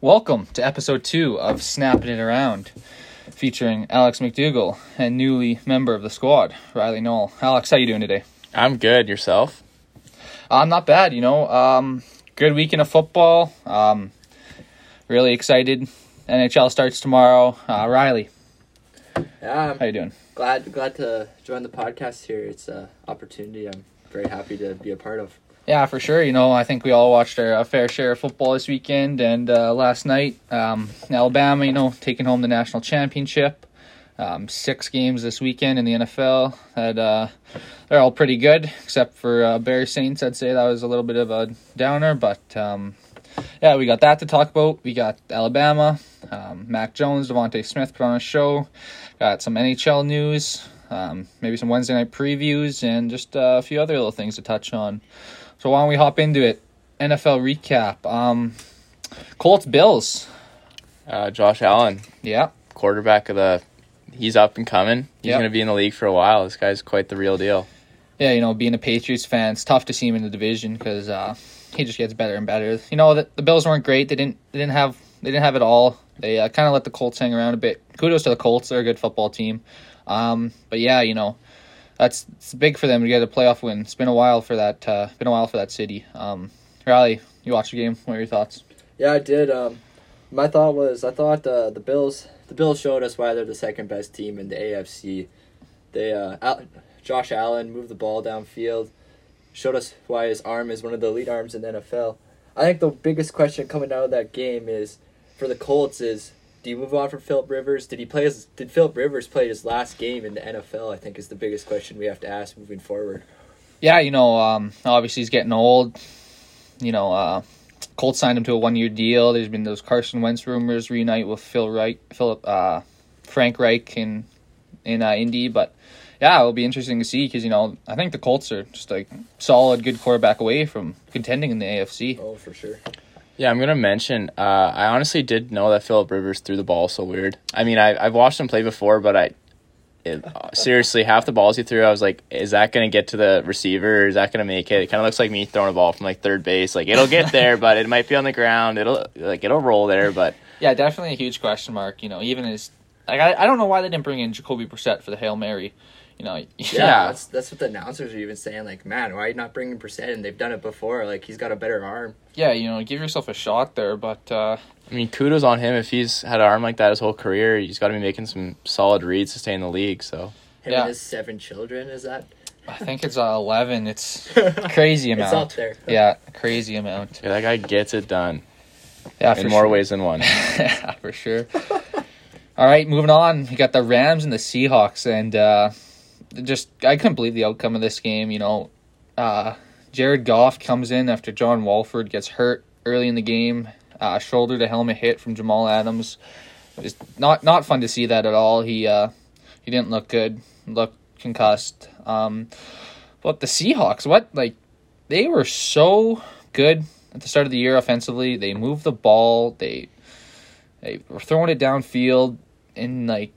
Welcome to episode two of Snapping It Around, featuring Alex McDougall and newly member of the squad, Riley Knoll. Alex, how you doing today? I'm good. Yourself? I'm not bad, you know. Um, good weekend of football. Um, really excited. NHL starts tomorrow. Uh, Riley, Yeah, how you doing? Glad glad to join the podcast here. It's an opportunity I'm very happy to be a part of. Yeah, for sure. You know, I think we all watched our uh, fair share of football this weekend and uh, last night. Um, Alabama, you know, taking home the national championship. Um, six games this weekend in the NFL. That uh, they're all pretty good, except for uh, Saints. I'd say that was a little bit of a downer, but um, yeah, we got that to talk about. We got Alabama, um, Mac Jones, DeVonta Smith put on a show. Got some NHL news, um, maybe some Wednesday night previews, and just uh, a few other little things to touch on. So why don't we hop into it? NFL recap. Um, Colts Bills. Uh, Josh Allen, Yeah, quarterback of the. He's up and coming. He's Yep. going to be in the league for a while. This guy's quite the real deal. yeah. You know, being a Patriots fan, it's tough to see him in the division because uh, he just gets better and better. You know, the, the Bills weren't great. They didn't. They didn't have. They didn't have it all. They uh, kind of let the Colts hang around a bit. Kudos to the Colts. They're a good football team. Um, but yeah, you know, that's it's big for them to get a playoff win. It's been a while for that. Uh, been a while for that city. Um, Riley, you watched the game. What are your thoughts? Yeah, I did. Um, my thought was I thought uh, the Bills the Bills showed us why they're the second best team in the AFC. They uh, Al- Josh Allen moved the ball downfield, showed us why his arm is one of the elite arms in the NFL. I think the biggest question coming out of that game is for the Colts is do you move on from Philip Rivers? Did he play his did Philip Rivers play his last game in the NFL? I think is the biggest question we have to ask moving forward. Yeah, you know, um, obviously he's getting old. You know, uh, Colts signed him to a one-year deal. There's been those Carson Wentz rumors reunite with Phil Reich, Philip, uh, Frank Reich in in uh, Indy, but yeah, it'll be interesting to see because you know I think the Colts are just like solid, good quarterback away from contending in the AFC. Oh, for sure. Yeah, I'm to mention. Uh, I honestly did know that Philip Rivers threw the ball so weird. I mean, I, I've watched him play before, but I. It, seriously, half the balls he threw, I was like, "Is that to get to the receiver? Is that to make it?" It kind of looks like me throwing a ball from like third base. Like it'll get there, but it might be on the ground. It'll like it'll roll there, but Yeah, definitely a huge question mark. You know, even as like I, I don't know why they didn't bring in Jacoby Brissett for the hail mary. You know, Yeah, Yeah. that's that's what the announcers are even saying. Like, man, why are you not bringing Brissett? And they've done it before. Like, he's got a better arm. yeah, you know, give yourself a shot there, but. uh I mean, kudos on him. If he's had an arm like that his whole career, he's got to be making some solid reads to stay in the league. So Him Yeah. and his seven children. Is that? I think it's uh, eleven. It's crazy It's amount. there. Yeah, crazy amount. yeah, that guy gets it done Yeah, in for more sure. ways than one. yeah, for sure. All right, moving on. We got the Rams and the Seahawks, and uh, just I couldn't believe the outcome of this game. You know, uh, Jared Goff comes in after John Wolford gets hurt early in the game, uh, shoulder to helmet hit from Jamal Adams. It was not not fun to see that at all. He uh, he didn't look good, looked concussed. Um, but the Seahawks, what like they were so good at the start of the year offensively. They moved the ball. They they were throwing it downfield, and like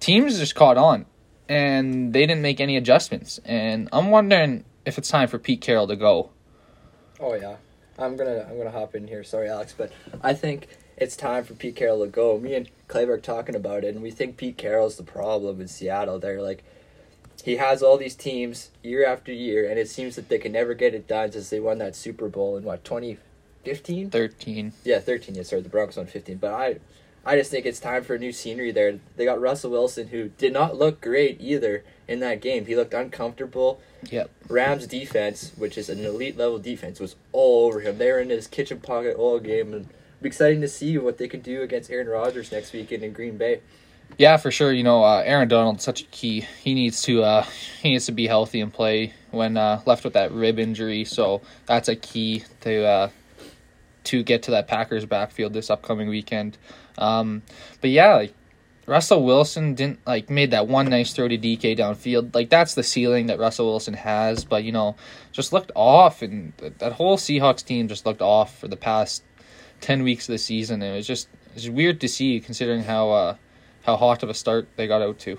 teams just caught on, and they didn't make any adjustments. And I'm wondering if it's time for Pete Carroll to go. Oh yeah, I'm gonna I'm gonna hop in here. Sorry, Alex, but I think it's time for Pete Carroll to go. Me and Clayberg talking about it, and we think Pete Carroll's the problem in Seattle. They're like, he has all these teams year after year, and it seems that they can never get it done since they won that Super Bowl in what 2015. Thirteen. Yeah, thirteen. Yeah, sorry, the Broncos won fifteen. But I, I just think it's time for a new scenery there. They got Russell Wilson, who did not look great either in that game. He looked uncomfortable. Yep. Rams defense, which is an elite level defense, was all over him. They were in his kitchen pocket all game, and be exciting to see what they can do against Aaron Rodgers next weekend in Green Bay. Yeah, for sure. You know, uh, Aaron Donald's such a key. He needs to uh, he needs to be healthy and play when uh, left with that rib injury. So that's a key to uh, to get to that Packers backfield this upcoming weekend. Um, but yeah, like Russell Wilson didn't like made that one nice throw to DK downfield. Like that's the ceiling that Russell Wilson has. But you know, just looked off, and th- that whole Seahawks team just looked off for the past ten weeks of the season. It was just it's weird to see considering how uh, how hot of a start they got out to.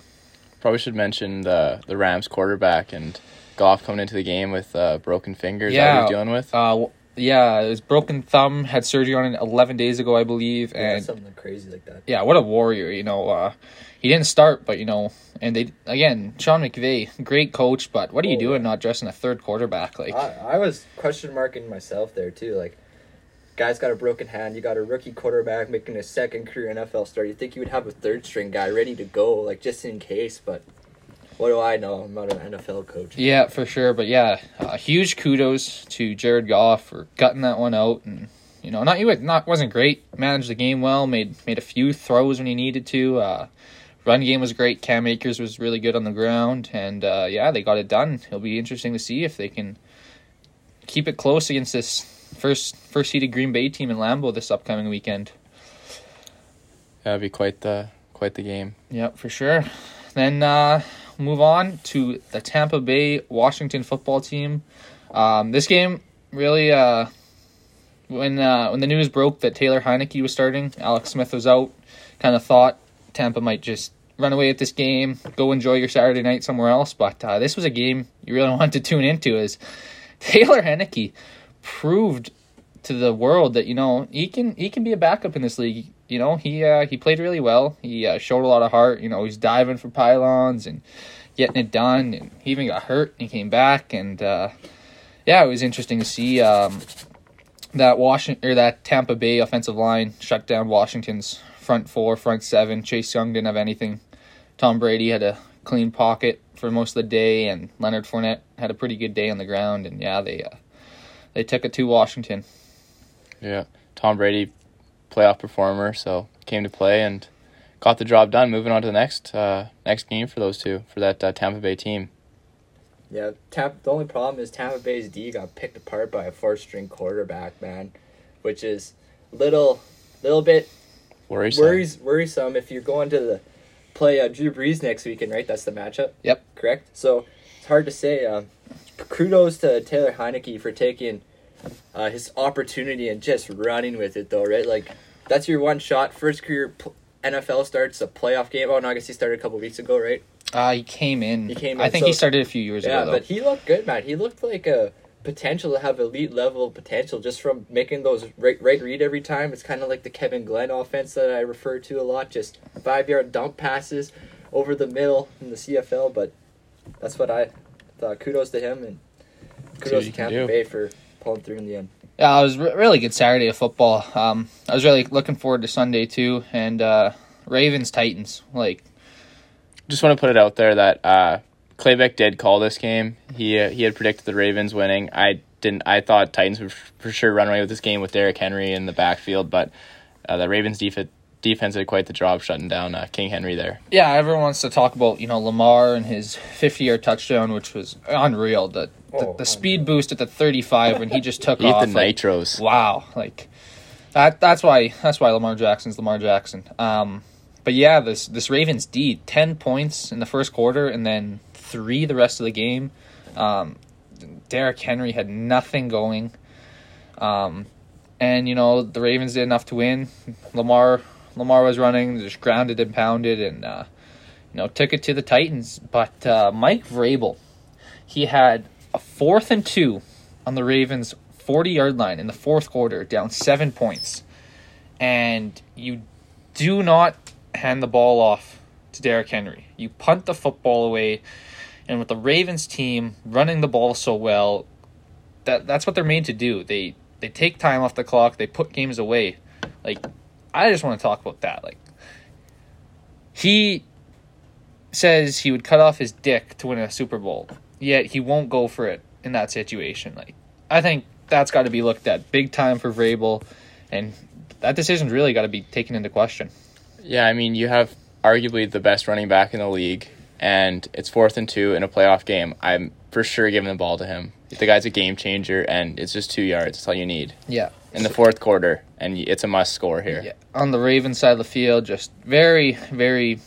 Probably should mention the the Rams quarterback and Goff coming into the game with uh, broken fingers. Yeah, that dealing with. Uh, Yeah, his broken thumb had surgery on it 11 days ago, I believe, Yeah, and something crazy like that. yeah, what a warrior. You know, uh, he didn't start, but you know, and they again, Sean McVay, great coach, but what are you Oh, doing not dressing a third quarterback? Like, I, I was question marking myself there too. Like, guy's got a broken hand. You got a rookie quarterback making a second career NFL start. You think you would have a third string guy ready to go, like just in case. But what do I know? I'm not an NFL coach. yeah, for sure. But yeah, uh, huge kudos to Jared Goff for gutting that one out, and you know, not you not wasn't great. Managed the game well. Made made a few throws when he needed to. Uh, run game was great. Cam Akers was really good on the ground, and uh, yeah, they got it done. It'll be interesting to see if they can keep it close against this first first seeded Green Bay team in Lambeau this upcoming weekend. That'd be quite the quite the game. Yep, for sure. Then uh, move on to the Tampa Bay Washington football team. Um, this game really, uh, when uh, when the news broke that Taylor Heinicke was starting, Alex Smith was out. Kind of thought Tampa might just run away at this game, go enjoy your Saturday night somewhere else. But uh, this was a game you really wanted to tune into. Is Taylor Heinicke proved to the world that you know he can he can be a backup in this league. You know he uh, he played really well. He uh, showed a lot of heart. You know he's diving for pylons and getting it done. And he even got hurt and he came back. And uh, yeah, it was interesting to see um, that Washington or that Tampa Bay offensive line shut down Washington's front four, front seven. Chase Young didn't have anything. Tom Brady had a clean pocket for most of the day, and Leonard Fournette had a pretty good day on the ground. And yeah, they uh, they took it to Washington. Yeah, Tom Brady, playoff performer, so came to play and got the job done. Moving on to the next uh, next game for those two for that uh, Tampa Bay team. Yeah, Tampa. The only problem is Tampa Bay's D got picked apart by a four string quarterback, man, which is little, little bit Worrisome. worries worrisome if you're going to the play uh, Drew Brees next weekend, right? That's the matchup. Yep. Correct. So it's hard to say. Um, kudos to Taylor Heinicke for taking uh, his opportunity and just running with it, though, right? Like that's your one shot, first career p- NFL starts a playoff game. Oh, no, I guess he started a couple weeks ago, right? Uh, he came in. He came I in, think he started a few years Yeah, ago. Though. but he looked good, man. He looked like a potential to have elite level potential just from making those right right read every time. It's kind of like the Kevin Glenn offense that I refer to a lot. Just five yard dump passes over the middle in the CFL. But that's what I thought. Kudos to him and kudos to can Tampa. Bay for pulling through in the end. Yeah, it was re- really good Saturday of football. Um, I was really looking forward to Sunday too, and uh, Ravens Titans. Like, Just want to put it out there that uh, Claybeck did call this game. He uh, he had predicted the Ravens winning. I didn't. I thought Titans would f- for sure run away with this game with Derrick Henry in the backfield, but uh, the Ravens defense defense did quite the job shutting down uh, King Henry there. yeah, everyone wants to talk about you know Lamar and his fifty-yard touchdown, which was unreal. The the, Oh, the speed boost at the thirty-five when he just took Eat off. the like, nitros. wow, like that. That's why. That's why Lamar Jackson's Lamar Jackson. Um, but yeah, this this Ravens D ten points in the first quarter, and then three the rest of the game. Um, Derrick Henry had nothing going. Um, and you know the Ravens did enough to win. Lamar Lamar was running, just grounded and pounded, and uh, you know took it to the Titans. But uh, Mike Vrabel, he had a fourth and two on the Ravens' forty yard line in the fourth quarter, down seven points, and you do not hand the ball off to Derrick Henry. You punt the football away, and with the Ravens team running the ball so well, that that's what they're made to do. They they take time off the clock. They put games away. Like I just want to talk about that. Like he says he would cut off his dick to win a Super Bowl, yet he won't go for it in that situation. Like I think that's got to be looked at big time for Vrabel, and that decision's really got to be taken into question. Yeah, I mean you have arguably the best running back in the league, and it's fourth and two in a playoff game. I'm for sure giving the ball to him. The guy's a game changer, and it's just two yards. That's all you need Yeah, in the fourth quarter, and it's a must score here. Yeah, on the Ravens side of the field, just very, very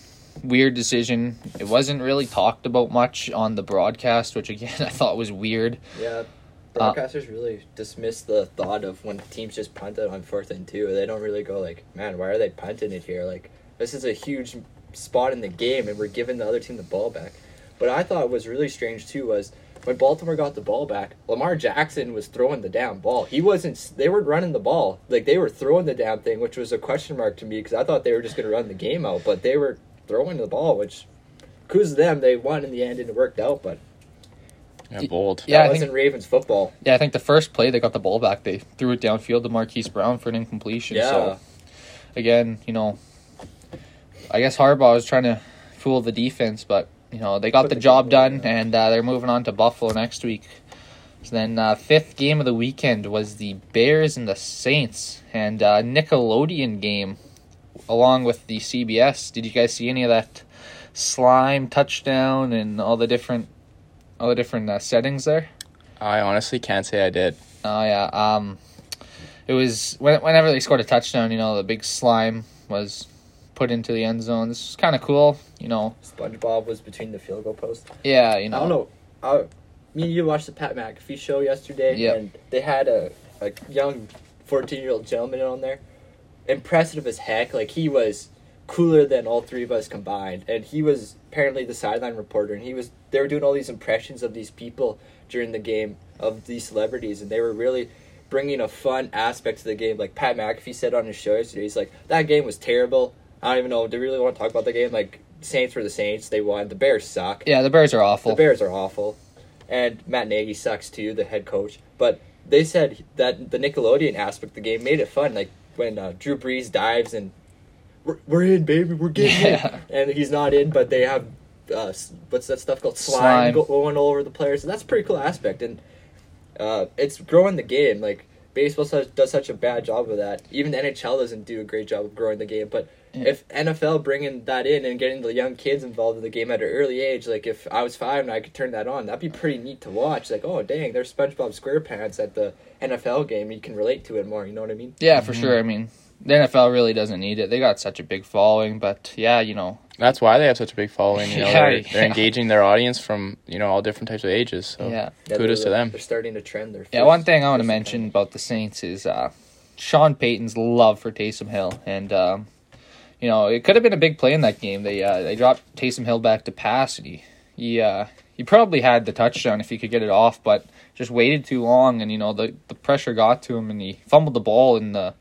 weird decision. It wasn't really talked about much on the broadcast, which again I thought was weird. Yeah. Uh, broadcasters really dismiss the thought of when teams just punt it on fourth and two. They don't really go like, "Man, why are they punting it here?" Like, this is a huge spot in the game, and we're giving the other team the ball back. But I thought was really strange too was when Baltimore got the ball back, Lamar Jackson was throwing the damn ball. He wasn't. They were running the ball like they were throwing the damn thing, which was a question mark to me because I thought they were just going to run the game out, but they were throwing the ball, which kudos to them. They won in the end and it worked out, but Yeah, bold. Yeah, that I wasn't think- Ravens football. Yeah, I think the first play they got the ball back, they threw it downfield to Marquise Brown for an incompletion. Yeah. So again, you know, I guess Harbaugh was trying to fool the defense, but you know they got Put the the job done, and uh, they're moving on to Buffalo next week. So then, uh, fifth game of the weekend was the Bears and the Saints, and uh, Nickelodeon game, along with the CBS. Did you guys see any of that slime touchdown and all the different, all the different uh, settings there? I honestly can't say I did. Oh yeah. Um, it was whenever they scored a touchdown, you know, the big slime was put into the end zone. This is kind of cool, you know. SpongeBob was between the field goal posts. Yeah, you know. I don't know. I, me and you watched the Pat McAfee show yesterday, Yep. and they had a, a young 14 year old gentleman on there. Impressive as heck. Like, he was cooler than all three of us combined. And he was apparently the sideline reporter, and he was they were doing all these impressions of these people during the game, of these celebrities, and they were really bringing a fun aspect to the game. Like Pat McAfee said on his show yesterday, he's like, that game was terrible. I don't even know. Do you really want to talk about the game? Like, Saints were the Saints. They won. The Bears suck. Yeah, the Bears are awful. The Bears are awful, and Matt Nagy sucks too, the head coach. But they said that the Nickelodeon aspect of the game made it fun. Like when uh, Drew Brees dives and we're, we're in, baby, we're getting Yeah. in, and he's not in, but they have uh, what's that stuff called slime, Slime. going all over the players. And that's a pretty cool aspect, and uh, it's growing the game. Like baseball does such a bad job of that. Even the NHL doesn't do a great job of growing the game, but if NFL bringing that in and getting the young kids involved in the game at an early age, like if I was five and I could turn that on, that'd be pretty neat to watch. Like, oh dang, there's SpongeBob SquarePants at the NFL game. You can relate to it more. You know what I mean? Yeah, for sure. I mean, the NFL really doesn't need it. They got such a big following, but yeah, you know, That's why they have such a big following. You know, Yeah, they're, they're yeah. engaging their audience from you know all different types of ages. So yeah. Yeah, kudos to them. They're starting to trend their. Yeah, one thing I want to mention time. about the Saints is uh, Sean Payton's love for Taysom Hill, and um, you know it could have been a big play in that game. They uh, they dropped Taysom Hill back to pass. And he he uh, he probably had the touchdown if he could get it off, but just waited too long, and you know the the pressure got to him, and he fumbled the ball, and the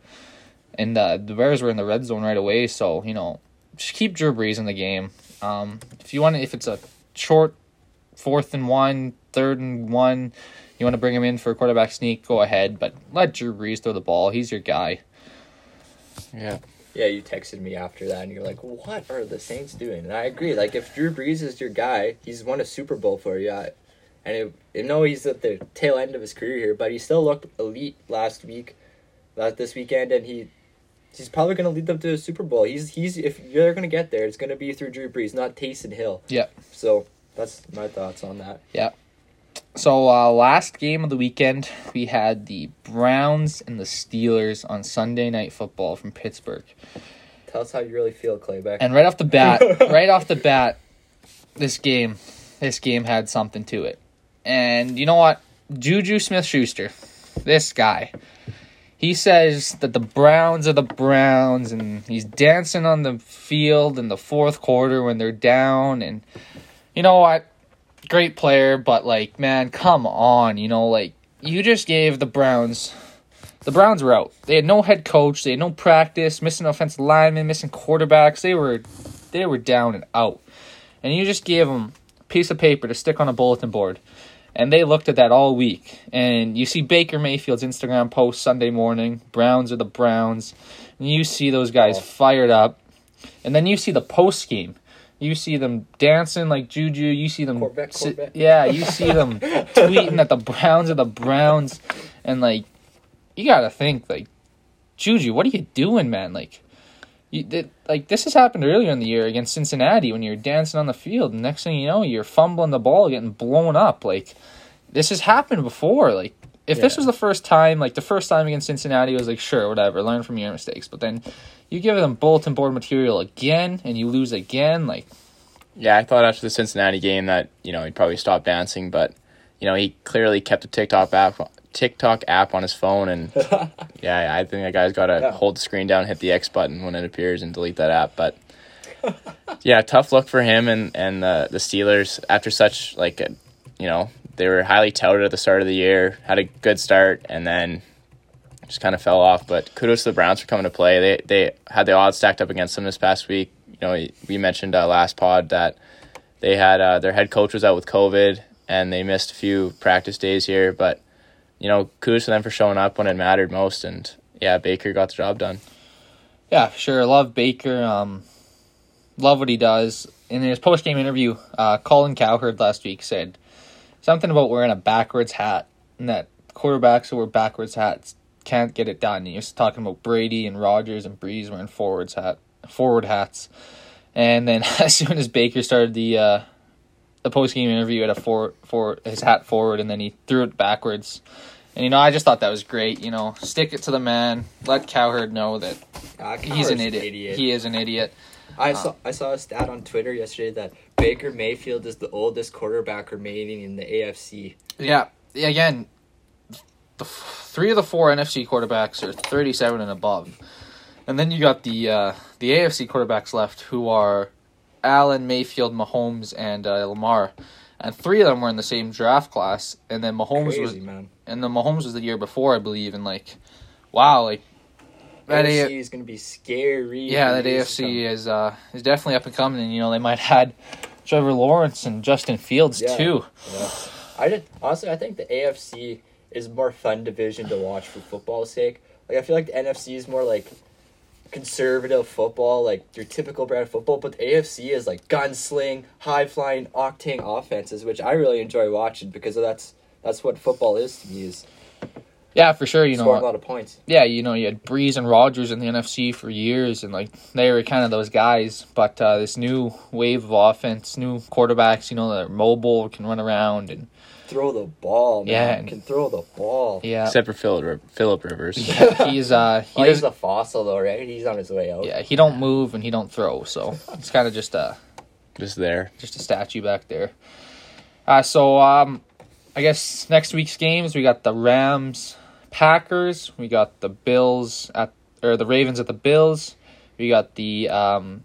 and the the Bears were in the red zone right away. So you know just keep Drew Brees in the game. Um, if you want, to, if it's a short fourth and one, third and one, you want to bring him in for a quarterback sneak, go ahead. But let Drew Brees throw the ball. He's your guy. yeah, Yeah, you texted me after that, and you're like, "What are the Saints doing?" And I agree. Like, if Drew Brees is your guy, he's won a Super Bowl for you. I- And it, I know he's at the tail end of his career here, but he still looked elite last week, last this weekend, and he he's probably going to lead them to a Super Bowl. He's he's if you're going to get there, it's going to be through Drew Brees, not Taysom Hill. Yeah. So that's my thoughts on that. So uh, last game of the weekend, we had the Browns and the Steelers on Sunday Night Football from Pittsburgh. Tell us how you really feel, Clayback. And right off the bat, right off the bat, this game, this game had something to it. And you know what? Juju Smith Schuster, this guy, he says that the Browns are the Browns, and he's dancing on the field in the fourth quarter when they're down. And you know what? Great player, but like, man, come on. You know, like, you just gave the Browns. The Browns were out. They had no head coach. They had no practice. Missing offensive linemen. Missing quarterbacks. They were, they were down and out. And you just gave them a piece of paper to stick on a bulletin board, and they looked at that all week. And you see Baker Mayfield's Instagram post Sunday morning. Browns are the Browns. And you see those guys Oh. fired up. And then you see the post game. You see them dancing like Juju. You see them, Corvette, si- Corvette. yeah. You see them tweeting that the Browns are the Browns, and like, you gotta think like, Juju, what are you doing, man? Like, you did like this has happened earlier in the year against Cincinnati when you're dancing on the field, and next thing you know, you're fumbling the ball, getting blown up. Like, this has happened before. Like, if this was the first time, like the first time against Cincinnati, was like sure, whatever, learn from your mistakes. But then you give them bulletin board material again, and you lose again. Like, yeah. I thought after the Cincinnati game that you know he'd probably stop dancing, but you know he clearly kept a TikTok app TikTok app on his phone, and yeah, I think that guy's got to Yeah. hold the screen down, hit the X button when it appears, and delete that app. But yeah, tough look for him and and the the Steelers after such like a, you know they were highly touted at the start of the year, had a good start, and then just kind of fell off. But kudos to the Browns for coming to play. They they had the odds stacked up against them this past week. You know, we mentioned uh, last pod that they had uh, their head coach was out with COVID and they missed a few practice days here, but you know, kudos to them for showing up when it mattered most. And yeah, Baker got the job done. Yeah, sure. Love Baker. Um, love what he does. In his post game interview, uh, Colin Cowherd last week said something about wearing a backwards hat and that quarterbacks who wear backwards hats can't get it done. He was talking about Brady and Rodgers and Brees wearing forwards hat forward hats. And then as soon as Baker started the uh, the post game interview, had a for for his hat forward and then he threw it backwards. And you know, I just thought that was great. You know, stick it to the man. Let Cowherd know that Uh, he's an Cowherd's idiot. He is an idiot. I saw I saw a stat on Twitter yesterday that Baker Mayfield is the oldest quarterback remaining in the AFC. Yeah. Again, the f- three of the four NFC quarterbacks are 37 and above. And then you got the uh, the AFC quarterbacks left who are Allen, Mayfield, Mahomes, and uh, Lamar. And three of them were in the same draft class. And then Mahomes Crazy was man. and the Mahomes was the year before, I believe. And like, wow, like that AFC A- is gonna be scary. yeah, that AFC is uh is definitely up and coming. And you know they might had Trevor Lawrence and Justin Fields Yeah. too. Yeah. I did honestly. I think the AFC is a more fun division to watch for football's sake. Like I feel like the NFC is more like conservative football, like your typical brand of football. But the AFC is like gunsling, high flying, octane offenses, which I really enjoy watching because that's that's what football is to me. Is Yeah, for sure. You know, scoring a lot of points. yeah, you know, you had Brees and Rodgers in the NFC for years, and like they were kind of those guys. But uh, this new wave of offense, new quarterbacks, you know, that are mobile, can run around, and Throw the ball, man. Yeah. Can throw the ball. yeah, Except for Philip, Philip Rivers. he's uh, he Oh, he's a fossil though, right? He's on his way out. yeah, he don't move and he don't throw, so it's kind of just a Just there. just a statue back there. Uh, so um, I guess next week's games we got the Rams, Packers, we got the Bills at or the Ravens at the Bills, we got the um,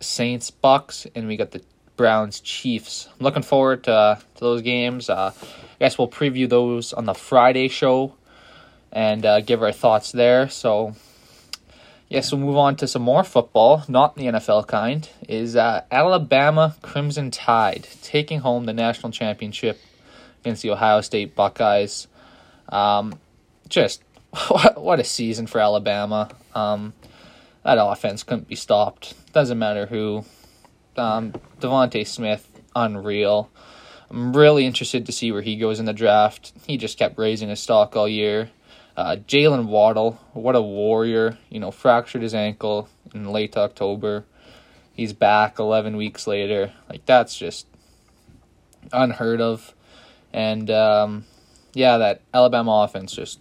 Saints Bucks, and we got the Browns Chiefs. I'm looking forward to, uh, to those games. Uh, I guess we'll preview those on the Friday show and uh, give our thoughts there. So. Yes, we'll move on to some more football, not the NFL kind. Is uh, Alabama Crimson Tide taking home the national championship against the Ohio State Buckeyes? Um, just what, a season for Alabama. Um, that offense couldn't be stopped. Doesn't matter who. Um, DeVonta Smith, unreal. I'm really interested to see where he goes in the draft. He just kept raising his stock all year. Uh, Jaylen Waddle, what a warrior. You know, fractured his ankle in late October. He's back 11 weeks later. Like, that's just unheard of. And, um, yeah, that Alabama offense just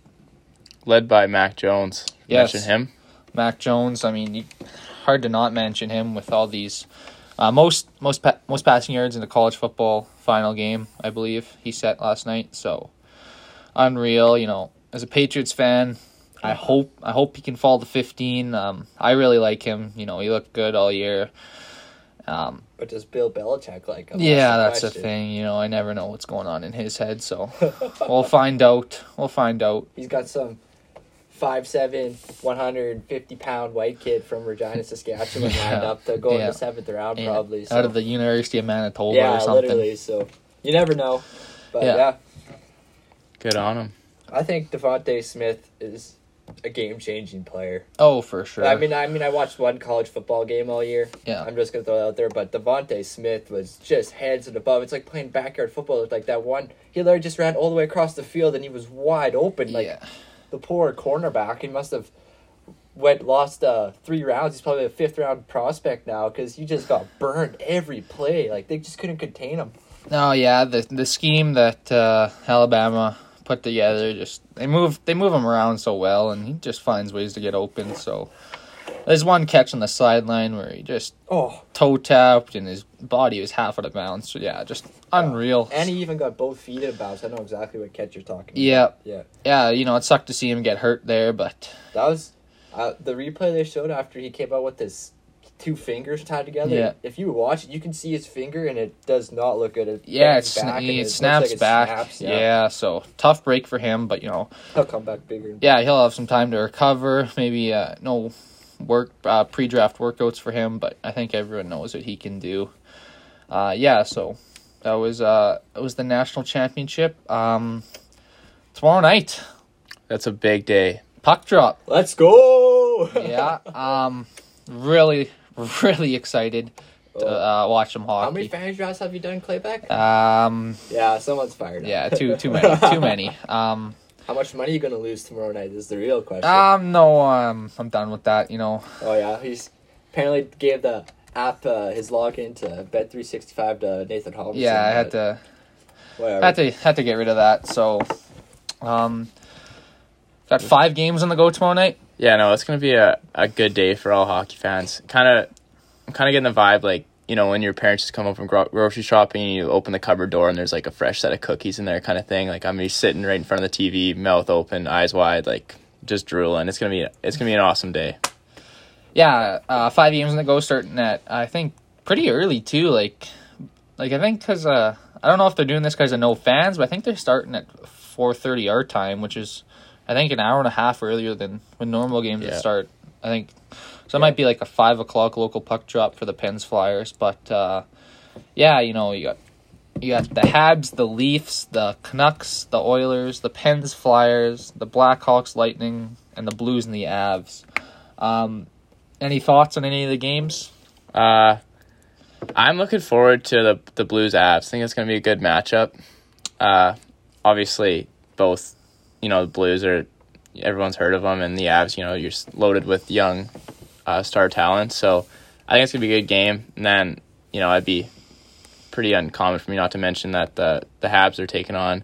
Led by Mac Jones. Yes. Mention him. Mac Jones. I mean, you, hard to not mention him with all these uh, most most pa- most passing yards in the college football final game. I believe he set last night. So unreal. You know, as a Patriots fan, I hope I hope he can fall to fifteen. Um, I really like him. You know, he looked good all year. Um, But does Bill Belichick like him? yeah, that's the thing. You know, I never know what's going on in his head. So we'll find out. We'll find out. He's got some five seven, one hundred fifty pound white kid from Regina, Saskatchewan Yeah. lined up to go in the seventh round Yeah, probably. So. out of the University of Manitoba yeah, or something. literally. So you never know. But Yeah. yeah, Good on him. I think DeVonta Smith is a game changing player. Oh, for sure. I mean, I mean, I watched one college football game all year. yeah. I'm just gonna throw it out there, but DeVonta Smith was just heads and above. It's like playing backyard football. It's like that one. He literally just ran all the way across the field, and he was wide open. Like yeah. The poor cornerback, he must have went lost uh, three rounds. He's probably a fifth round prospect now because he just got burned every play. Like they just couldn't contain him. No, yeah, the the scheme that uh, Alabama put together just they move they move him around so well, and he just finds ways to get open. So there's one catch on the sideline where he just Oh, toe tapped and his body was half out of bounds. So yeah, just unreal. and he even got both feet in bounds. I know exactly what catch you're talking Yeah. about. Yeah, yeah, you know it sucked to see him get hurt there, but that was uh, the replay they showed after he came out with his two fingers tied together. Yeah. If you watch it, you can see his finger, and it does not look good. It Yeah, it's, and it snaps like back. snaps, yeah. so tough break for him, but you know, he'll come back bigger. yeah, he'll have some time to recover. Maybe uh, no work uh, pre-draft workouts for him, but I think everyone knows what he can do. Uh, yeah, so that was uh, it was the national championship. Um, tomorrow night, That's a big day. puck drop. Let's go! Yeah, um, really, really excited to uh, watch some hockey. How many hockey. fantasy drafts have you done, Clayback? Um, yeah, someone's fired. up. yeah, too too many, too many. Um. How much money are you gonna lose tomorrow night? Is the real question. Um, no, um, I'm done with that. You know, oh yeah, he's apparently gave the app uh, his login to Bet three sixty five to Nathan Hall. yeah, I had to, Whatever. had to, had to get rid of that. So, um, got five games on the go tomorrow night. Yeah, no, it's gonna be a, a good day for all hockey fans. Kind of, I'm kind of getting the vibe like you know when your parents just come home from gro- grocery shopping and you open the cupboard door and there's like a fresh set of cookies in there, kind of thing. Like I'm gonna be sitting right in front of the TV, mouth open, eyes wide, like just drooling. It's gonna be it's gonna be an awesome day. Yeah, uh, five games on the go, starting at I think pretty early too. Like, like I think because uh, I don't know if they're doing this because of no fans, but I think they're starting at four thirty our time, which is I think an hour and a half earlier than when normal games Yeah. start. I think so. It might be like a five o'clock local puck drop for the Pens Flyers, but uh, yeah, you know you got you got the Habs, the Leafs, the Canucks, the Oilers, the Pens Flyers, the Blackhawks, Lightning, and the Blues and the Avs. Um, any thoughts on any of the games? Uh, I'm looking forward to the the Blues Avs. I think it's gonna be a good matchup. Uh, obviously both, you know, the Blues are everyone's heard of them, and the Avs, you know, you're loaded with young uh, star talent. So I think it's gonna be a good game. And then you know, I'd be pretty uncommon for me not to mention that the the Habs are taking on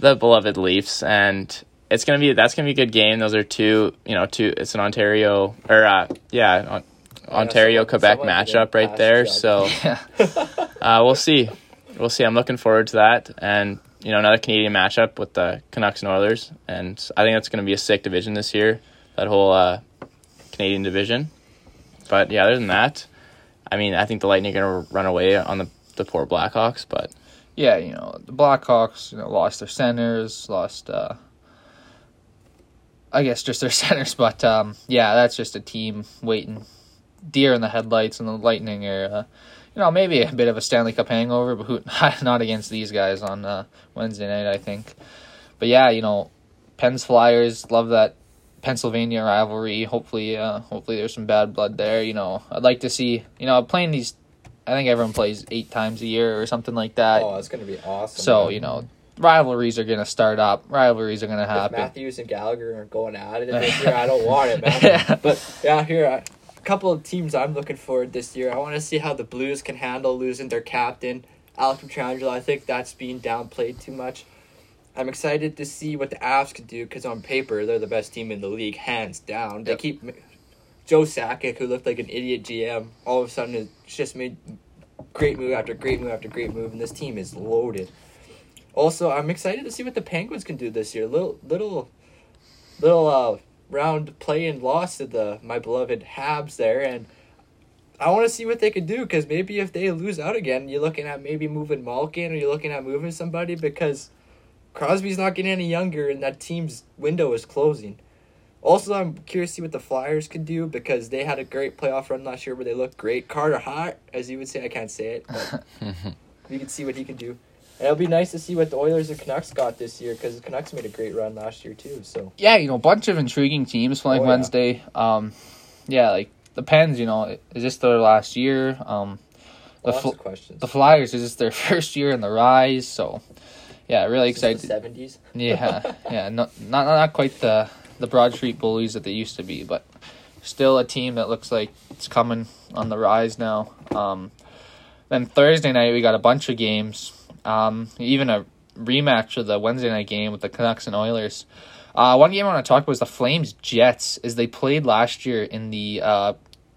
the beloved Leafs, and it's gonna be that's gonna be a good game. Those are two, you know, two. It's an Ontario or uh, yeah, on, Ontario someone- Quebec matchup right there. Jug. So Yeah. uh, we'll see. We'll see. I'm looking forward to that, and you know another Canadian matchup with the Canucks and Oilers, and I think that's going to be a sick division this year. That whole uh, Canadian division. But yeah, other than that, I mean, I think the Lightning are going to run away on the the poor Blackhawks, but yeah, you know, the Blackhawks, you know, lost their centers, lost uh I guess just their centers, but um yeah, that's just a team waiting deer in the headlights and the Lightning are uh, you know, maybe a bit of a Stanley Cup hangover, but who, not against these guys on uh, Wednesday night, I think. But yeah, you know, Pens Flyers love that Pennsylvania rivalry. Hopefully, uh, hopefully there's some bad blood there. You know, I'd like to see you know playing these. I think everyone plays eight times a year or something like that. oh, it's gonna be awesome. So man. you know, rivalries are gonna start up. Rivalries are gonna If happen. Matthews and Gallagher are going at it this year, I don't want it, man. Yeah. But yeah, here a couple of teams I'm looking forward this year. I want to see how the Blues can handle losing their captain, Alex Pietrangelo. I think that's being downplayed too much. I'm excited to see what the Avs can do because on paper they're the best team in the league, hands down. They Yep. keep Joe Sakic, who looked like an idiot GM, all of a sudden has just made great move after great move after great move, and this team is loaded. Also, I'm excited to see what the Penguins can do this year. Little little little uh, round play and loss to the my beloved Habs there, and I want to see what they can do because maybe if they lose out again, you're looking at maybe moving Malkin or you're looking at moving somebody because Crosby's not getting any younger and that team's window is closing. Also, I'm curious to see what the Flyers can do because they had a great playoff run last year where they looked great. Carter Hart, as you would say, I can't say it, but we can see what he can do. And it'll be nice to see what the Oilers and Canucks got this year because the Canucks made a great run last year too. So yeah, you know, a bunch of intriguing teams playing Oh, yeah. Wednesday. Um, yeah, like the Pens. You know, is this their last year? Um, the lots Fl- questions. the Flyers is this their first year in the rise? So, yeah, really excited. Seventies. Yeah, yeah, not not not quite the the Broad Street Bullies that they used to be, but still a team that looks like it's coming on the rise now. Um, then Thursday night we got a bunch of games, um, even a rematch of the Wednesday night game with the Canucks and Oilers. Uh, one game I want to talk about is the Flames Jets, as they played last year in the uh,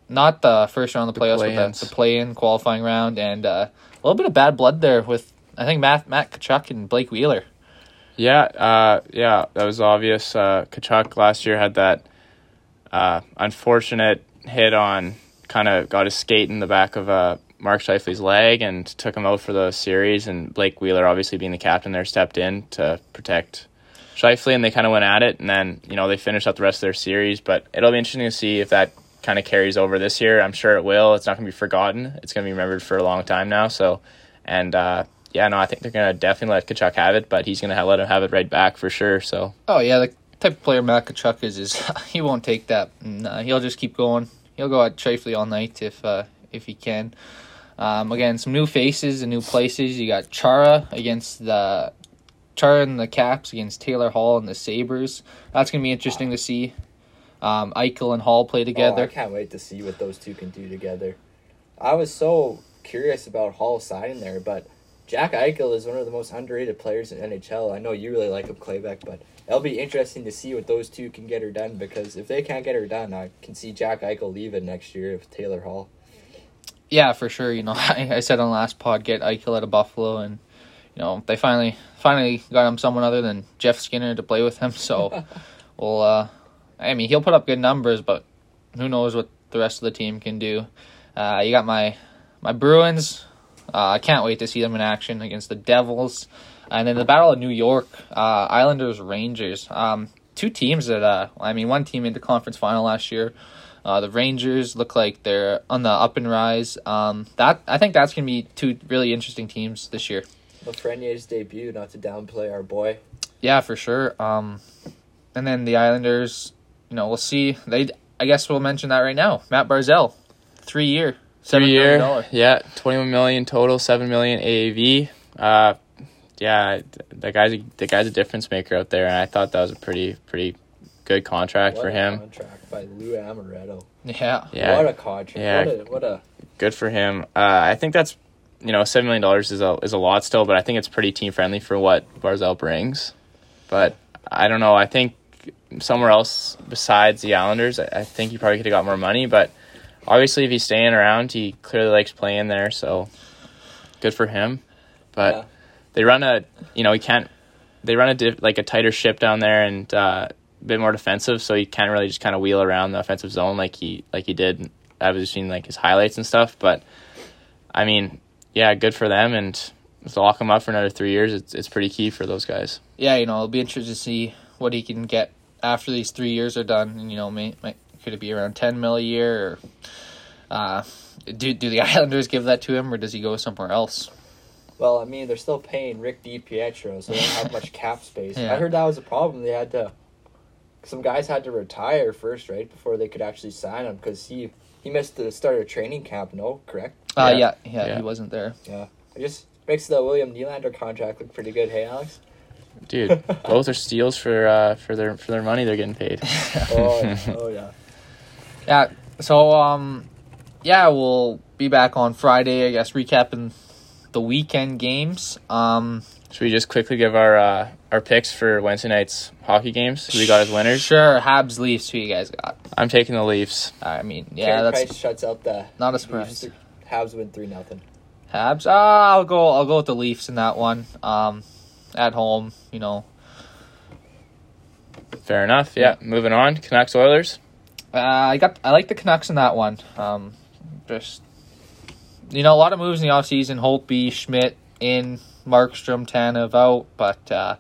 not the first round of the The playoffs, play-ins. but the, the play-in qualifying round, and uh, a little bit of bad blood there with I think Matt Matt Tkachuk and Blake Wheeler. Yeah, uh, yeah, that was obvious. Uh, Tkachuk last year had that uh, unfortunate hit on kind of got his skate in the back of uh, Mark Scheifele's leg and took him out for the series. And Blake Wheeler, obviously being the captain there, stepped in to protect Scheifele, and they kind of went at it. And then you know they finished up the rest of their series. But it'll be interesting to see if that kind of carries over this year. I'm sure it will. It's not going to be forgotten. It's going to be remembered for a long time now. So, and uh, yeah, no, I think they're going to definitely let Tkachuk have it, but he's going to let him have it right back for sure. So, Oh yeah, the type of player Matt Tkachuk is is he won't take that. Nah, he'll just keep going. He'll go at Scheifele all night if uh, if he can. Um, again, some new faces and new places. You got Chara against the Chara and the Caps against Taylor Hall and the Sabres. That's gonna be interesting to see. Um, Eichel and Hall play Oh, I can't wait to see what those two can do together. I was so curious about Hall signing there, but Jack Eichel is one of the most underrated players in NHL. I know you really like him, Claybeck, but it'll be interesting to see what those two can get her done because if they can't get her done, I can see Jack Eichel leaving next year with Taylor Hall. Yeah, for sure. You know, I, I said on the last pod, get Eichel out of Buffalo, and you know they finally finally got him someone other than Jeff Skinner to play with him. So, well, uh, I mean, he'll put up good numbers, but who knows what the rest of the team can do. Uh, you got my my Bruins. Uh, I can't wait to see them in action against the Devils, and then the Battle of New York, uh, Islanders Rangers. Um, two teams that uh, I mean, one team made the conference final last year. Uh, the Rangers look like they're on the up and rise. Um, that I think that's gonna be two really interesting teams this year. Lafreniere's debut, not to downplay our boy. Yeah, for sure. Um, and then the Islanders, you know, we'll see. They, I guess we'll mention that right now. Matt Barzal, three year, seven three million year, dollar. yeah, twenty one million total, seven million AAV. Uh, yeah, that guy's a, the guy's a difference maker out there, and I thought that was a pretty pretty good contract What for him. Contract by Lou Lamoriello. Yeah, Yeah, What a contract. Yeah. What a what a good for him. Uh, I think that's you know seven million dollars is a is a lot still, but I think it's pretty team friendly for what Barzal brings. But I don't know. I think somewhere else besides the Islanders, I, I think he probably could have got more money. But obviously, if he's staying around, he clearly likes playing there, so good for him. But Yeah. they run a you know he can't they run a diff, like a tighter ship down there and uh, a bit more defensive, so he can't really just kind of wheel around the offensive zone like he like he did. I've was seeing like his highlights and stuff, but I mean, yeah, good for them and to lock him up for another three years. It's it's pretty key for those guys. yeah. You know, it'll be interesting to see what he can get after these three years are done. And you know, may, may, could it be around ten mil a year? Or uh, do do the Islanders give that to him, or does he go somewhere else? Well, I mean, they're still paying Rick DiPietro, so they don't have much cap space. Yeah. I heard that was a problem. They had to, some guys had to retire first, right, before they could actually sign him because he he missed the start of training camp. No, correct? Uh, Yeah. yeah, yeah, Yeah. he wasn't there. Yeah, it just makes the William Nylander contract look pretty good. Hey, Alex. Dude, both are steals for uh, for their for their money they're getting paid. Oh, yeah. oh yeah. Yeah. So um, yeah, we'll be back on Friday. I guess recapping the weekend games. Um, Should we just quickly give our uh, our picks for Wednesday night's hockey games? Who we got as winners? Sure, Habs Leafs. Who you guys got? I'm taking the Leafs. I mean, yeah, Carey that's Price shuts out the not a surprise. Leafs. Habs win three nothing. Habs. Ah, I'll go. I'll go with the Leafs in that one. Um, at home, you know. Fair enough. Yeah. Moving on. Canucks Oilers. Uh, I got. I like the Canucks in that one. Um, just you know, a lot of moves in the offseason. Holtby, Schmidt in, Markstrom, Tanev out, but uh,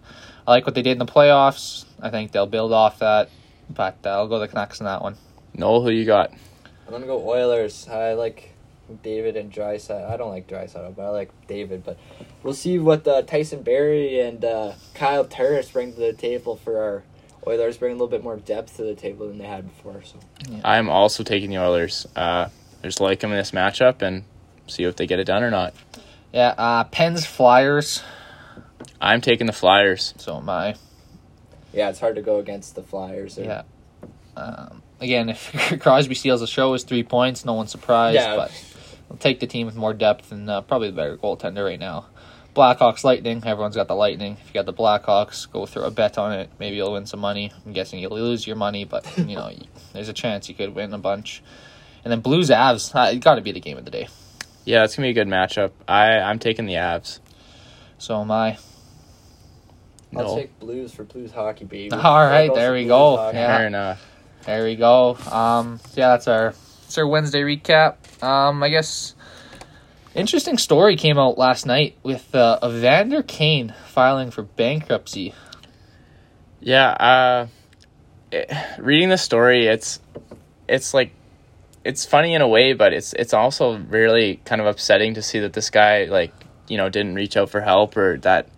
I like what they did in the playoffs. I think they'll build off that, but uh, I'll go the Canucks in that one. Noel, who you got? I'm gonna go Oilers. I like David and Draisaitl. I don't like Draisaitl, but I like David. But we'll see what uh, Tyson Barrie and uh, Kyle Turris bring to the table for our Oilers. Bring a little bit more depth to the table than they had before. So I'm also taking the Oilers. Uh, I just like them in this matchup and see if they get it done or not. Yeah, uh, Pens Flyers. I'm taking the Flyers. So am I. yeah, it's hard to go against the Flyers. Or, Yeah. Um, again, if Crosby steals the show, is three points. No one's surprised, Yeah. but I'll take the team with more depth and uh, probably the better goaltender right now. Blackhawks Lightning. Everyone's got the Lightning. If you got the Blackhawks, go throw a bet on it. Maybe you'll win some money. I'm guessing you'll lose your money, but you know there's a chance you could win a bunch. And then Blues Avs. Uh, it got to be the game of the day. Yeah, it's gonna be a good matchup. I I'm taking the Avs. So am I. I'll take Blues for Blues hockey, baby. All right, I'll there we go. hockey. Yeah. Fair enough. There we go. Um, yeah, that's our it's our Wednesday recap. Um, I guess interesting story came out last night with uh, Evander Kane filing for bankruptcy. Yeah, uh, it, reading the story, it's it's like it's funny in a way, but it's it's also really kind of upsetting to see that this guy like you know didn't reach out for help or that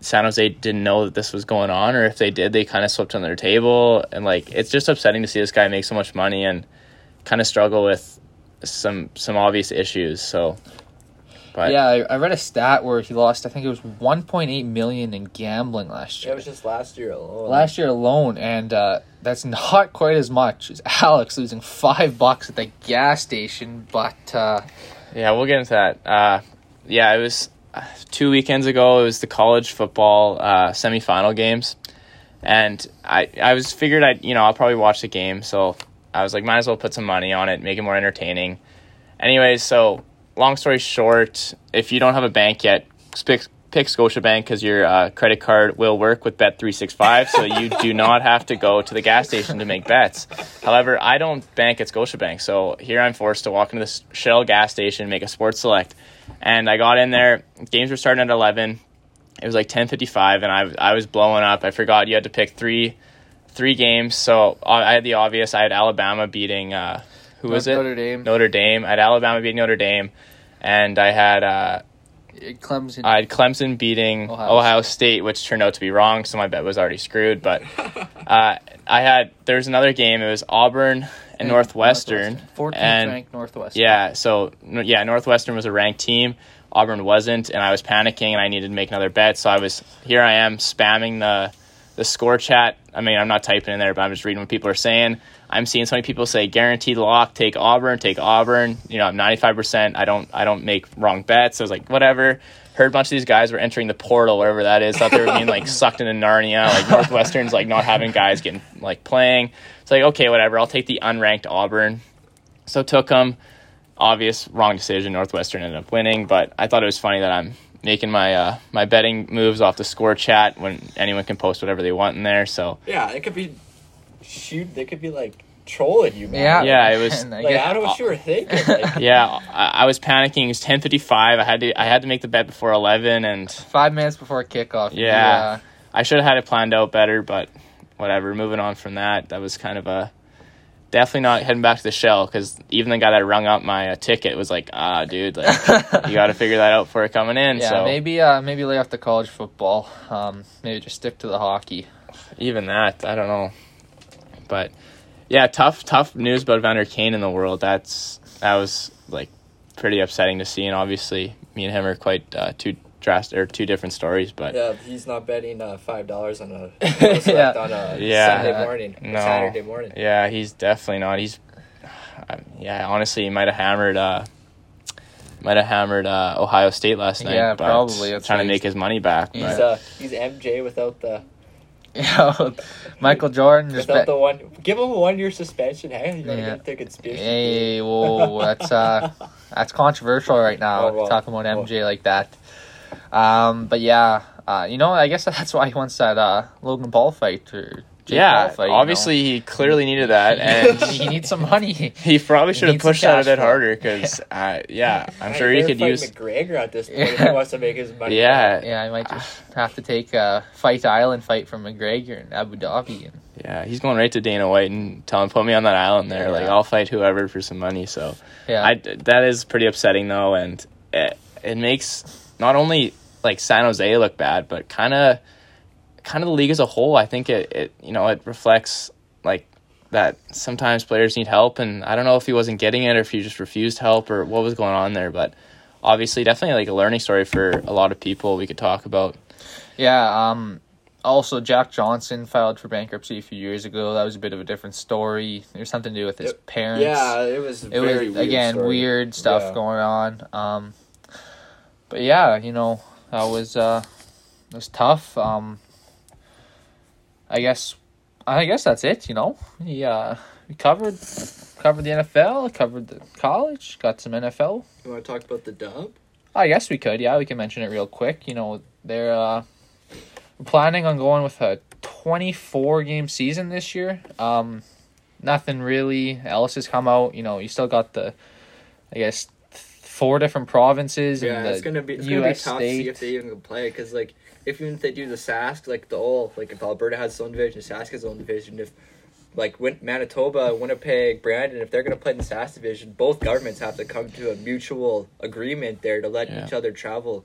San Jose didn't know that this was going on, or if they did, they kind of swept on their table, and like it's just upsetting to see this guy make so much money and kind of struggle with some some obvious issues. So, but yeah, I, I read a stat where he lost. I think it was 1.8 million in gambling last Yeah, year. it was just last year alone. last year alone, and uh, that's not quite as much as Alex losing five bucks at the gas station. But uh, Yeah, we'll get into that. Uh, yeah, it was uh, two weekends ago. It was the college football uh, semifinal games, and I I was figured I would you know I'll probably watch the game. So I was like, might as well put some money on it, make it more entertaining. Anyways, so long story short, if you don't have a bank yet, pick pick Scotiabank because your uh, credit card will work with Bet three six five, so you do not have to go to the gas station to make bets. However, I don't bank at Scotiabank, so here I'm forced to walk into this Shell gas station, make a sports select, and I got in there. Games were starting at eleven. It was like ten fifty five, and I I was blowing up. I forgot you had to pick three three games, so I had the obvious. I had Alabama beating uh, who was it? Notre Dame, Notre Dame. I had Alabama beating Notre Dame, and I had uh, Clemson. I had Clemson beating Ohio Ohio, State, which turned out to be wrong, so my bet was already screwed. But uh, I had there was another game. It was Auburn and Northwestern, 14th and ranked Northwestern. yeah, so yeah, Northwestern was a ranked team. Auburn wasn't, and I was panicking, and I needed to make another bet. So I was here. I am spamming the the score chat. I mean, I'm not typing in there, but I'm just reading what people are saying. I'm seeing so many people say guaranteed lock, take Auburn, take Auburn. You know, I'm 95. percent I don't I don't make wrong bets. So I was like, whatever. Heard a bunch of these guys were entering the portal, wherever that is. Thought they were being like sucked into Narnia. Like Northwestern's like not having guys getting like playing. It's like okay, whatever. I'll take the unranked Auburn. So took them. Obvious wrong decision. Northwestern ended up winning, but I thought it was funny that I'm making my uh, my betting moves off the score chat when anyone can post whatever they want in there. So Yeah, it could be shoot. They could be like trolling you, man. yeah, Yeah, it was- Like guess- I don't know what you were thinking. Like, yeah, I, I was panicking. It was ten fifty five. I had to I had to make the bet before eleven, and five minutes before kickoff. you, Yeah. uh, I should have had it planned out better. But whatever. Moving on from that, that was kind of a definitely not heading back to the shell because even the guy that rung up my uh, ticket was like, ah, dude, like you got to figure that out before coming in. yeah, so maybe uh, maybe lay off the college football. Um, maybe just stick to the hockey. even that, I don't know. But yeah, tough, tough news about Vander Kane in the world. That's that was like pretty upsetting to see, and obviously me and him are quite uh, two drastic or two different stories. But yeah, he's not betting uh, five dollars on a Yeah. on a Yeah. Sunday morning, No. Saturday morning. yeah, he's definitely not. He's uh, yeah, honestly, he might have hammered. Uh, might have hammered uh, Ohio State last night. Yeah, but probably. That's trying to make his money back. He's, He's but- uh, he's MJ without the Yeah, Michael Jordan just without the one. Give him a one year suspension. Hey, you're Yeah. gonna a conspiracy. Hey, whoa, that's uh, that's controversial right now. Oh, well. talking about MJ like that. Um, but yeah, uh, you know, I guess that's why he wants that uh Logan Paul fight or Jake yeah, Paul fight. you obviously he clearly needed that, and he needs some money. he probably should have pushed that a bit harder because uh, yeah, I'm sure he could use. McGregor at this point if he wants to make his money. Yeah, Yeah, I might just have to take a fight island fight from McGregor in Abu Dhabi. And, Yeah, he's going right to Dana White and tell him put me on that island there. Like Yeah. I'll fight whoever for some money. So yeah, I that is pretty upsetting though, and it, it makes not only like San Jose look bad, but kind of kind of the league as a whole. I think it, it you know it reflects like that sometimes players need help, and I don't know if he wasn't getting it or if he just refused help or what was going on there, but obviously definitely like a learning story for a lot of people we could talk about. yeah. Um, also, Jack Johnson filed for bankruptcy a few years ago. That was a bit of a different story. There's something to do with his Yep. parents. Yeah, it was. it very was weird again story. weird stuff Yeah. going on. Um, but yeah, you know that was uh, it was tough. Um, I guess I guess that's it. You know, we uh, we covered covered the NFL, covered the college, got some NFL. You want to talk about the dub? I guess we could. Yeah, we can mention it real quick. You know, they're uh, planning on going with a 24 game season this year. Um, nothing really else has come out. You know, you still got the, I guess, four different provinces. Yeah, it's gonna be it's gonna be U.S. tough to see if they even can play because like if even if they do the Sask like the all like if Alberta has its own division, Sask has its own division. If like Win- Manitoba, Winnipeg, Brandon, if they're gonna play in the Sask division, both governments have to come to a mutual agreement there to let Yeah. each other travel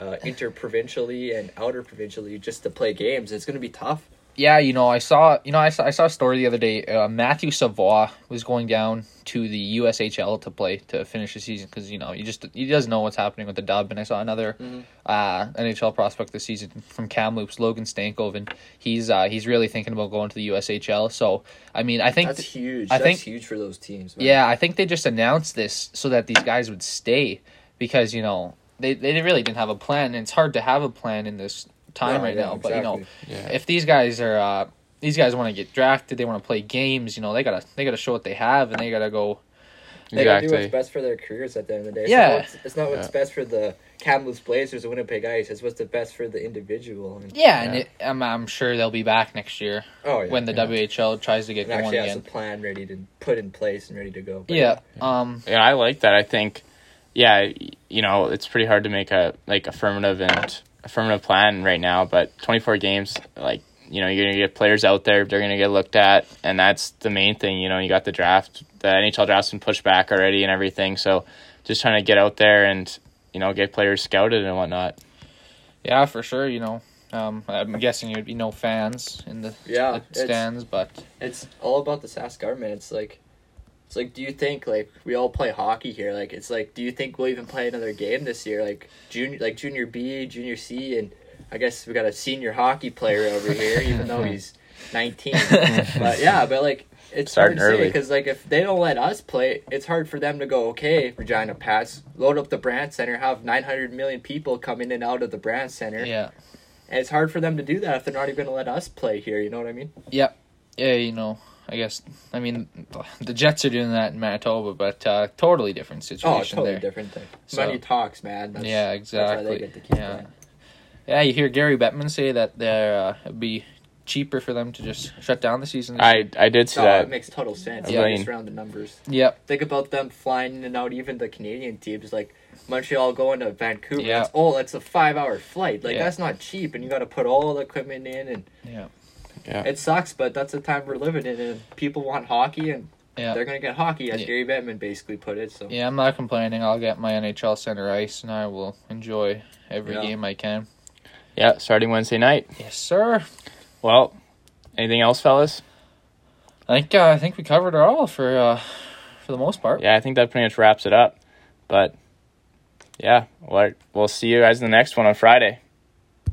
uh, interprovincially and outer provincially just to play games. It's gonna be tough. Yeah, you know, I saw, you know, I saw, I saw a story the other day. Uh, Matthew Savoie was going down to the USHL to play to finish the season because you know he just he doesn't know what's happening with the dub. And I saw another Mhm. uh, NHL prospect this season from Kamloops, Logan Stankoven. He's uh, he's really thinking about going to the USHL. So I mean, I think That's huge. I That's think- huge for those teams. Man. Yeah, I think they just announced this so that these guys would stay because you know they they really didn't have a plan, and it's hard to have a plan in this time No, right yeah, now. But you know. Yeah. if these guys are uh, these guys want to get drafted, they want to play games. You know, they gotta they gotta show what they have, and they gotta go. They gotta do what's best for their careers at the end of the day. It's Yeah. not what's, it's not what's Yeah. best for the Kamloops Blazers or Winnipeg Ice. It's what's the best for the individual. And, Yeah, and it, I'm I'm sure they'll be back next year oh yeah. when the Yeah. WHL tries to get and going actually has a plan ready to put in place and ready to go. But Yeah. Um. Yeah, I like that. I think, yeah, you know, it's pretty hard to make a like affirmative and affirmative plan right now. But twenty four games, like you know, you're gonna get players out there. They're gonna get looked at, and that's the main thing. You know, you got the draft. The NHL draft's been pushed back already and everything. So, just trying to get out there and you know get players scouted and whatnot. Yeah, for sure. You know. Um. I'm guessing you'd be no fans in the, Yeah, the it's- stands, but it's all about the Sask government. It's like, it's like, do you think like we all play hockey here? Like, it's like, do you think we'll even play another game this year? Like junior, like junior B, junior C, and I guess we got a senior hockey player over here, even though he's nineteen. but yeah, but like. It's Starting hard to early. because like if they don't let us play, it's hard for them to go. Okay, Regina Pats, load up the Brandt Centre, have nine hundred million people come in and out of the Brandt Centre, yeah. and it's hard for them to do that if they're not even going to let us play here. You know what I mean? Yep. Yeah, you know, I guess I mean the Jets are doing that in Manitoba, but uh, totally different situation. Oh, situation totally there. different thing. So- Money talks, man. That's, yeah, That's why exactly. they get to keep yeah, playing. yeah. You hear Gary Bettman say that there uh, it'd be cheaper for them to just shut down the season. I I did see No, that. it makes total sense. Yeah. Yeah, just around the numbers. Yep. Think about them flying in and out. Even the Canadian teams, like Montreal going to Vancouver. Yeah. That's, oh, that's a five-hour flight. Like Yeah. that's not cheap, and you got to put all the equipment in, and Yeah. Yeah. it sucks. But that's the time we're living in, and people want hockey, and Yeah. they're gonna get hockey, as Yeah. Gary Bettman basically put it. So Yeah, I'm not complaining. I'll get my NHL center ice, and I will enjoy every Yeah. game I can. Yeah, starting Wednesday night. Yes, sir. Well, anything else, fellas? I think uh, I think we covered it all for uh, for the most part. Yeah, I think that pretty much wraps it up. But yeah, what we'll see you guys in the next one on Friday.